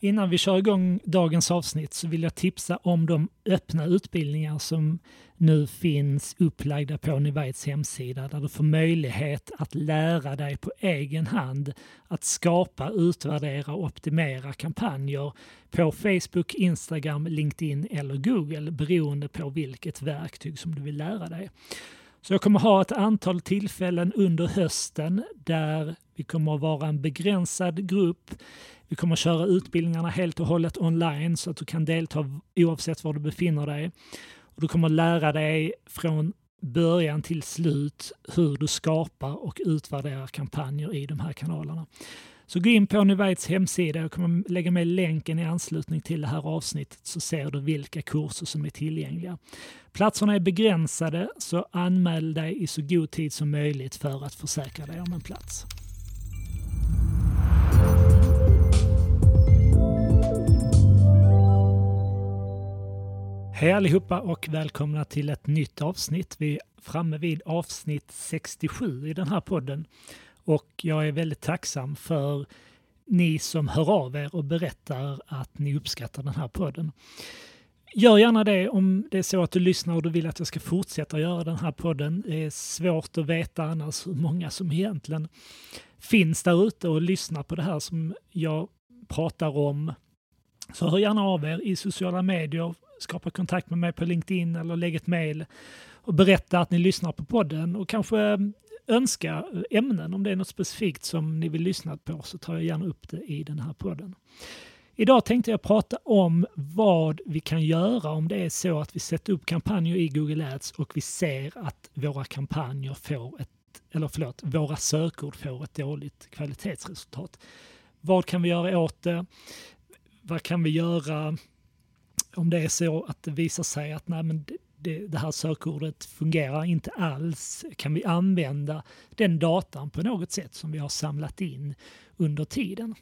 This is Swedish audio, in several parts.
Innan vi kör igång dagens avsnitt så vill jag tipsa om de öppna utbildningar som nu finns upplagda på Nivaits hemsida där du får möjlighet att lära dig på egen hand att skapa, utvärdera och optimera kampanjer på Facebook, Instagram, LinkedIn eller Google beroende på vilket verktyg som du vill lära dig. Så jag kommer ha ett antal tillfällen under hösten där vi kommer att vara en begränsad grupp vi kommer att köra utbildningarna helt och hållet online så att du kan delta oavsett var du befinner dig. Och du kommer att lära dig från början till slut hur du skapar och utvärderar kampanjer i de här kanalerna. Så gå in på Nuvites hemsida, jag kommer lägga med länken i anslutning till det här avsnittet så ser du vilka kurser som är tillgängliga. Platserna är begränsade så anmäl dig i så god tid som möjligt för att försäkra dig om en plats. Hej allihopa och välkomna till ett nytt avsnitt. Vi är framme vid avsnitt 67 i den här podden och jag är väldigt tacksam för ni som hör av er och berättar att ni uppskattar den här podden. Gör gärna det om det är så att du lyssnar och du vill att jag ska fortsätta göra den här podden. Det är svårt att veta annars hur många som egentligen finns där ute och lyssnar på det här som jag pratar om. Så hör gärna av er i sociala medier, skapa kontakt med mig på LinkedIn eller lägg ett mejl och berätta att ni lyssnar på podden och kanske önska ämnen. Om det är något specifikt som ni vill lyssna på så tar jag gärna upp det i den här podden. Idag tänkte jag prata om vad vi kan göra om det är så att vi sätter upp kampanjer i Google Ads och vi ser att våra kampanjer får ett, eller förlåt, våra sökord får ett dåligt kvalitetsresultat. Vad kan vi göra åt det? Vad kan vi göra om det är så att det visar sig att nej, men det, det här sökordet fungerar inte alls, kan vi använda den datan på något sätt som vi har samlat in under tiden?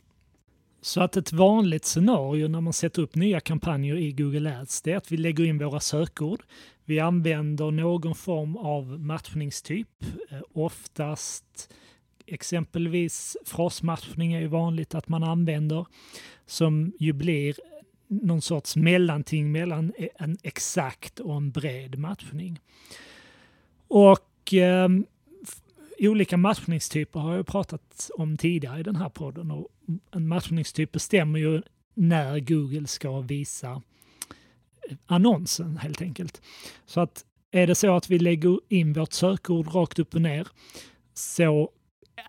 Så att ett vanligt scenario när man sätter upp nya kampanjer i Google Ads det är att vi lägger in våra sökord. Vi använder någon form av matchningstyp, eh, oftast exempelvis frasmatchning är ju vanligt att man använder som ju blir någon sorts mellanting mellan en exakt och en bred matchning. Och eh, olika matchningstyper har jag pratat om tidigare i den här podden och en matchningstyp bestämmer ju när Google ska visa eh, annonsen helt enkelt. Så att är det så att vi lägger in vårt sökord rakt upp och ner så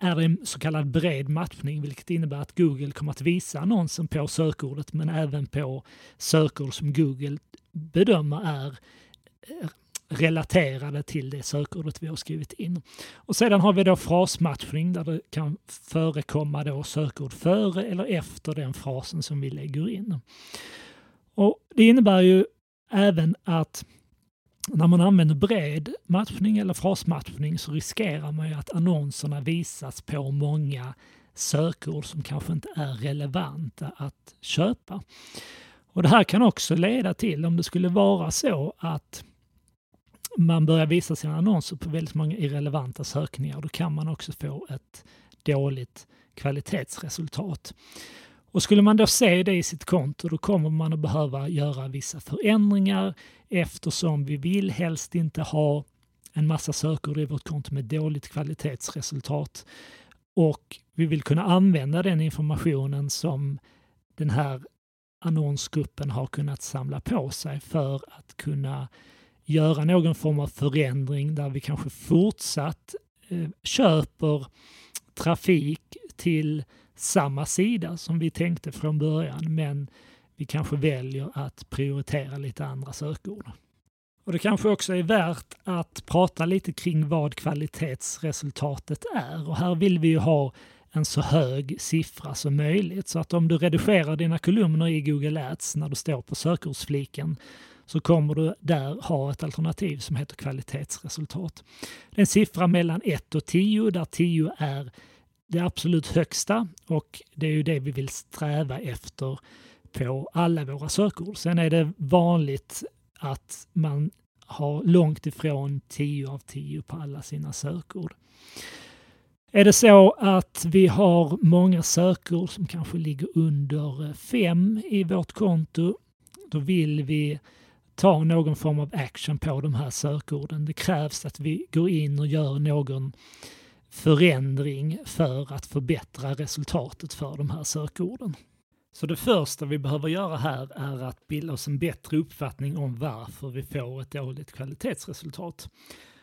är det en så kallad bred matchning, vilket innebär att Google kommer att visa annonsen på sökordet, men även på sökord som Google bedömer är eh, relaterade till det sökordet vi har skrivit in. Och sedan har vi då frasmatchning där det kan förekomma då sökord före eller efter den frasen som vi lägger in. Och Det innebär ju även att när man använder bred matchning eller frasmatchning så riskerar man ju att annonserna visas på många sökord som kanske inte är relevanta att köpa. Och Det här kan också leda till, om det skulle vara så att man börjar visa sina annonser på väldigt många irrelevanta sökningar, då kan man också få ett dåligt kvalitetsresultat. Och skulle man då se det i sitt konto då kommer man att behöva göra vissa förändringar eftersom vi vill helst inte ha en massa sökord i vårt konto med dåligt kvalitetsresultat. Och vi vill kunna använda den informationen som den här annonsgruppen har kunnat samla på sig för att kunna göra någon form av förändring där vi kanske fortsatt eh, köper trafik till samma sida som vi tänkte från början men vi kanske väljer att prioritera lite andra sökord. Och det kanske också är värt att prata lite kring vad kvalitetsresultatet är och här vill vi ju ha en så hög siffra som möjligt. Så att om du redigerar dina kolumner i Google Ads när du står på sökordsfliken så kommer du där ha ett alternativ som heter kvalitetsresultat. Det är en siffra mellan 1 och 10 där 10 är det absolut högsta och det är ju det vi vill sträva efter på alla våra sökord. Sen är det vanligt att man har långt ifrån 10 av 10 på alla sina sökord. Är det så att vi har många sökord som kanske ligger under 5 i vårt konto, då vill vi ta någon form av action på de här sökorden. Det krävs att vi går in och gör någon förändring för att förbättra resultatet för de här sökorden. Så det första vi behöver göra här är att bilda oss en bättre uppfattning om varför vi får ett dåligt kvalitetsresultat.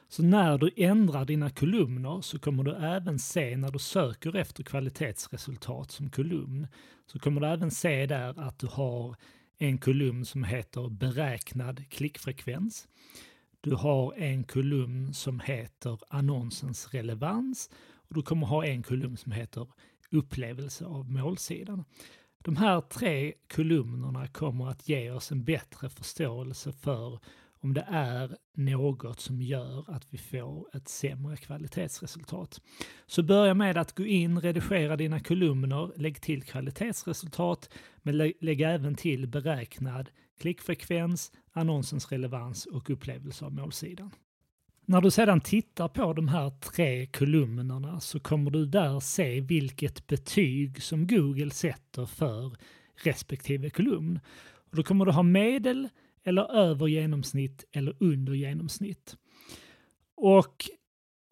Så när du ändrar dina kolumner så kommer du även se när du söker efter kvalitetsresultat som kolumn så kommer du även se där att du har en kolumn som heter beräknad klickfrekvens. Du har en kolumn som heter annonsens relevans och du kommer ha en kolumn som heter upplevelse av målsidan. De här tre kolumnerna kommer att ge oss en bättre förståelse för om det är något som gör att vi får ett sämre kvalitetsresultat. Så börja med att gå in, redigera dina kolumner, lägg till kvalitetsresultat, men lägg även till beräknad klickfrekvens, annonsens relevans och upplevelse av målsidan. När du sedan tittar på de här tre kolumnerna så kommer du där se vilket betyg som Google sätter för respektive kolumn. Och då kommer du ha medel, eller över genomsnitt eller under genomsnitt. Och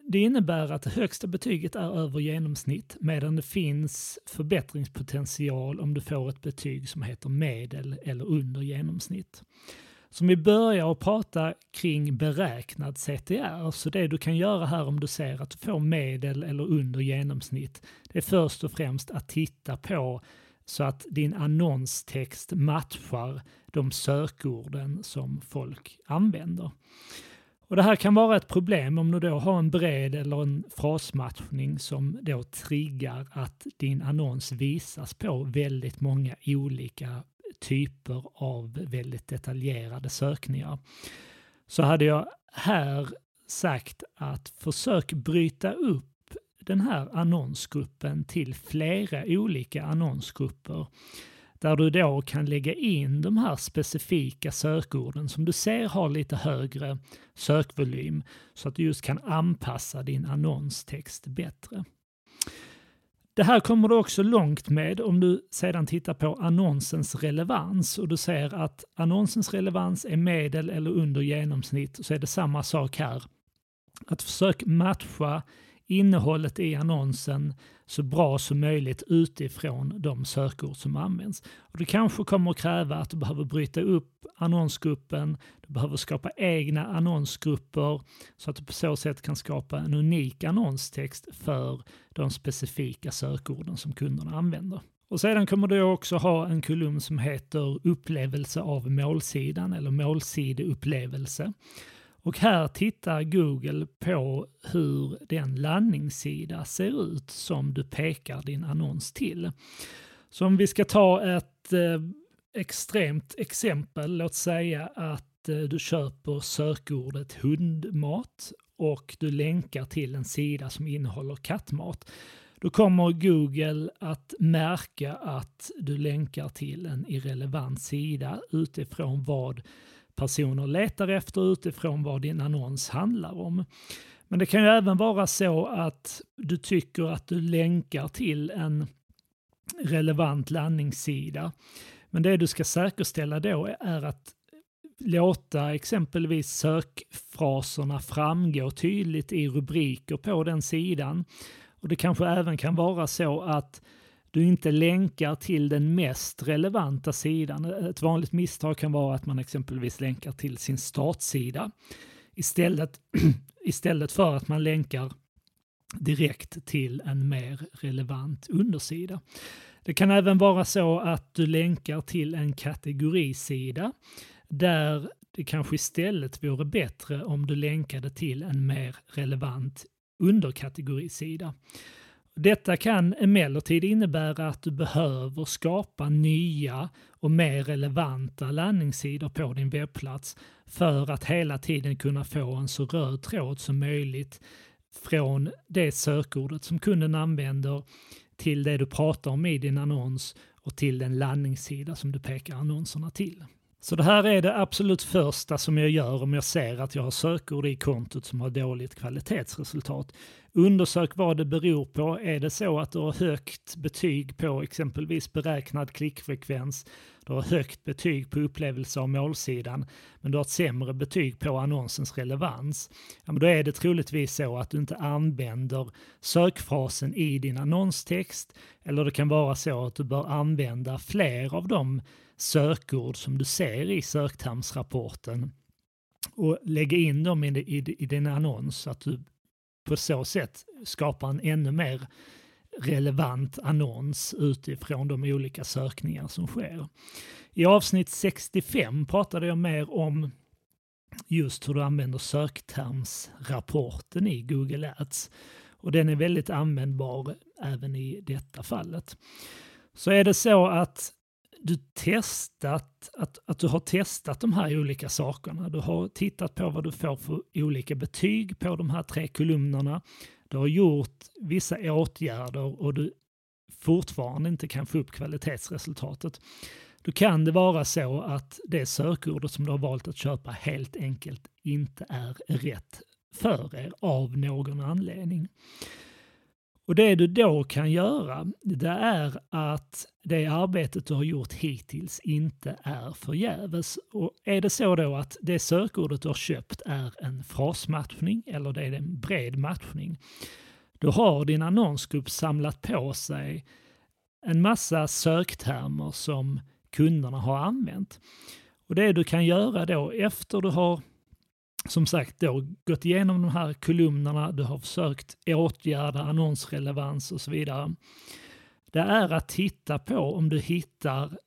det innebär att det högsta betyget är över genomsnitt medan det finns förbättringspotential om du får ett betyg som heter medel eller under genomsnitt. Så om vi börjar att prata kring beräknad CTR, så det du kan göra här om du ser att du får medel eller under genomsnitt, det är först och främst att titta på så att din annonstext matchar de sökorden som folk använder. Och det här kan vara ett problem om du då har en bred eller en frasmatchning som då triggar att din annons visas på väldigt många olika typer av väldigt detaljerade sökningar. Så hade jag här sagt att försök bryta upp den här annonsgruppen till flera olika annonsgrupper där du då kan lägga in de här specifika sökorden som du ser har lite högre sökvolym så att du just kan anpassa din annonstext bättre. Det här kommer du också långt med om du sedan tittar på annonsens relevans och du ser att annonsens relevans är medel eller under genomsnitt så är det samma sak här. Att försöka matcha innehållet i annonsen så bra som möjligt utifrån de sökord som används. Och det kanske kommer att kräva att du behöver bryta upp annonsgruppen, du behöver skapa egna annonsgrupper så att du på så sätt kan skapa en unik annonstext för de specifika sökorden som kunderna använder. Och sedan kommer du också ha en kolumn som heter upplevelse av målsidan eller målsideupplevelse. Och här tittar Google på hur den landningssida ser ut som du pekar din annons till. Så om vi ska ta ett eh, extremt exempel, låt säga att eh, du köper sökordet hundmat och du länkar till en sida som innehåller kattmat. Då kommer Google att märka att du länkar till en irrelevant sida utifrån vad personer letar efter utifrån vad din annons handlar om. Men det kan ju även vara så att du tycker att du länkar till en relevant landningssida. Men det du ska säkerställa då är att låta exempelvis sökfraserna framgå tydligt i rubriker på den sidan. Och det kanske även kan vara så att du inte länkar till den mest relevanta sidan. Ett vanligt misstag kan vara att man exempelvis länkar till sin startsida istället, istället för att man länkar direkt till en mer relevant undersida. Det kan även vara så att du länkar till en kategorisida där det kanske istället vore bättre om du länkade till en mer relevant underkategorisida. Detta kan emellertid innebära att du behöver skapa nya och mer relevanta landningssidor på din webbplats för att hela tiden kunna få en så röd tråd som möjligt från det sökordet som kunden använder till det du pratar om i din annons och till den landningssida som du pekar annonserna till. Så det här är det absolut första som jag gör om jag ser att jag har sökord i kontot som har dåligt kvalitetsresultat. Undersök vad det beror på. Är det så att du har högt betyg på exempelvis beräknad klickfrekvens, du har högt betyg på upplevelse av målsidan, men du har ett sämre betyg på annonsens relevans, ja, men då är det troligtvis så att du inte använder sökfrasen i din annonstext, eller det kan vara så att du bör använda fler av de sökord som du ser i söktermsrapporten och lägga in dem i, i, i din annons så att du på så sätt skapar en ännu mer relevant annons utifrån de olika sökningar som sker. I avsnitt 65 pratade jag mer om just hur du använder söktermsrapporten i Google Ads. Och den är väldigt användbar även i detta fallet. Så är det så att du testat, att, att du har testat de här olika sakerna. Du har tittat på vad du får för olika betyg på de här tre kolumnerna. Du har gjort vissa åtgärder och du fortfarande inte kan få upp kvalitetsresultatet. Då kan det vara så att det sökordet som du har valt att köpa helt enkelt inte är rätt för er av någon anledning. Och det du då kan göra, det är att det arbetet du har gjort hittills inte är förgäves. Och är det så då att det sökordet du har köpt är en frasmatchning eller det är en bred matchning, då har din annonsgrupp samlat på sig en massa söktermer som kunderna har använt. Och det du kan göra då efter du har som sagt då gått igenom de här kolumnerna, du har försökt åtgärda annonsrelevans och så vidare. Det är att titta på om du hittar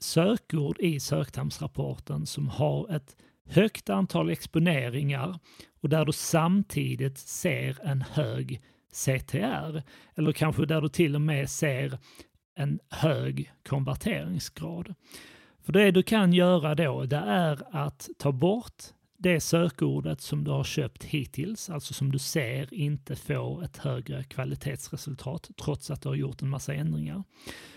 sökord i söktermsrapporten som har ett högt antal exponeringar och där du samtidigt ser en hög CTR. Eller kanske där du till och med ser en hög konverteringsgrad. För det du kan göra då, det är att ta bort det sökordet som du har köpt hittills, alltså som du ser inte får ett högre kvalitetsresultat trots att du har gjort en massa ändringar.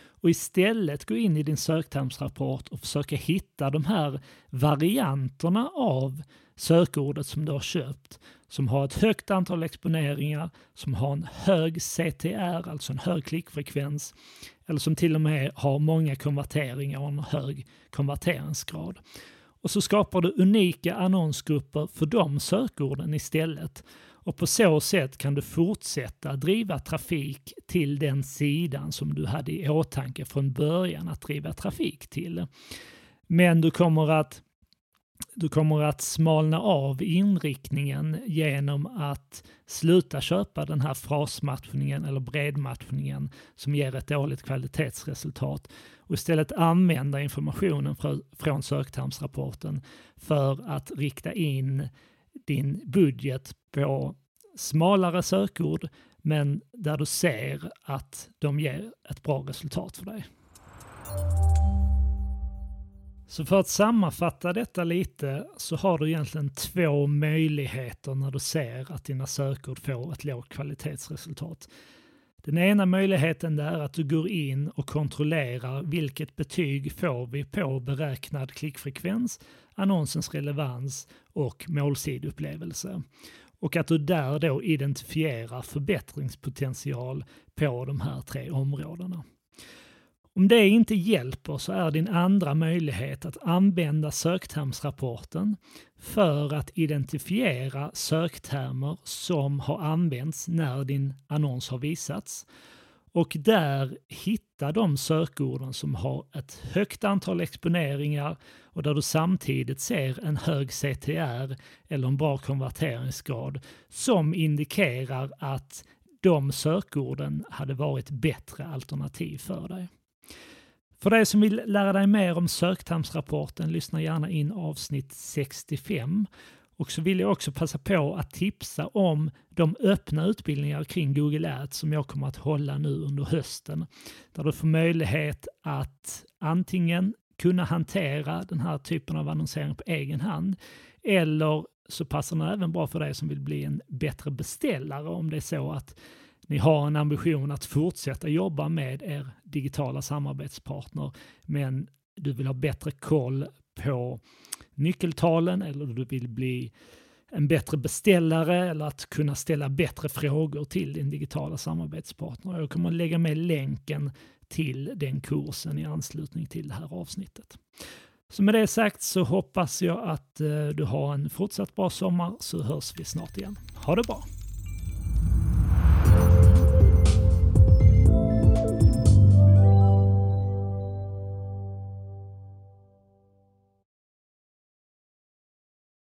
Och istället gå in i din söktermsrapport och försöka hitta de här varianterna av sökordet som du har köpt som har ett högt antal exponeringar, som har en hög CTR, alltså en hög klickfrekvens, eller som till och med har många konverteringar och en hög konverteringsgrad. Och så skapar du unika annonsgrupper för de sökorden istället. Och på så sätt kan du fortsätta driva trafik till den sidan som du hade i åtanke från början att driva trafik till. Men du kommer att du kommer att smalna av inriktningen genom att sluta köpa den här frasmatchningen eller bredmatchningen som ger ett dåligt kvalitetsresultat och istället använda informationen från söktermsrapporten för att rikta in din budget på smalare sökord men där du ser att de ger ett bra resultat för dig. Så för att sammanfatta detta lite så har du egentligen två möjligheter när du ser att dina sökord får ett lågt kvalitetsresultat. Den ena möjligheten är att du går in och kontrollerar vilket betyg får vi på beräknad klickfrekvens, annonsens relevans och målsidupplevelse. Och att du där då identifierar förbättringspotential på de här tre områdena. Om det inte hjälper så är din andra möjlighet att använda söktermsrapporten för att identifiera söktermer som har använts när din annons har visats och där hitta de sökorden som har ett högt antal exponeringar och där du samtidigt ser en hög CTR eller en bra konverteringsgrad som indikerar att de sökorden hade varit bättre alternativ för dig. För dig som vill lära dig mer om söktermsrapporten, lyssna gärna in avsnitt 65. Och så vill jag också passa på att tipsa om de öppna utbildningar kring Google Ads som jag kommer att hålla nu under hösten. Där du får möjlighet att antingen kunna hantera den här typen av annonsering på egen hand eller så passar den även bra för dig som vill bli en bättre beställare om det är så att ni har en ambition att fortsätta jobba med er digitala samarbetspartner, men du vill ha bättre koll på nyckeltalen eller du vill bli en bättre beställare eller att kunna ställa bättre frågor till din digitala samarbetspartner. Jag kommer att lägga med länken till den kursen i anslutning till det här avsnittet. Så med det sagt så hoppas jag att eh, du har en fortsatt bra sommar så hörs vi snart igen. Ha det bra!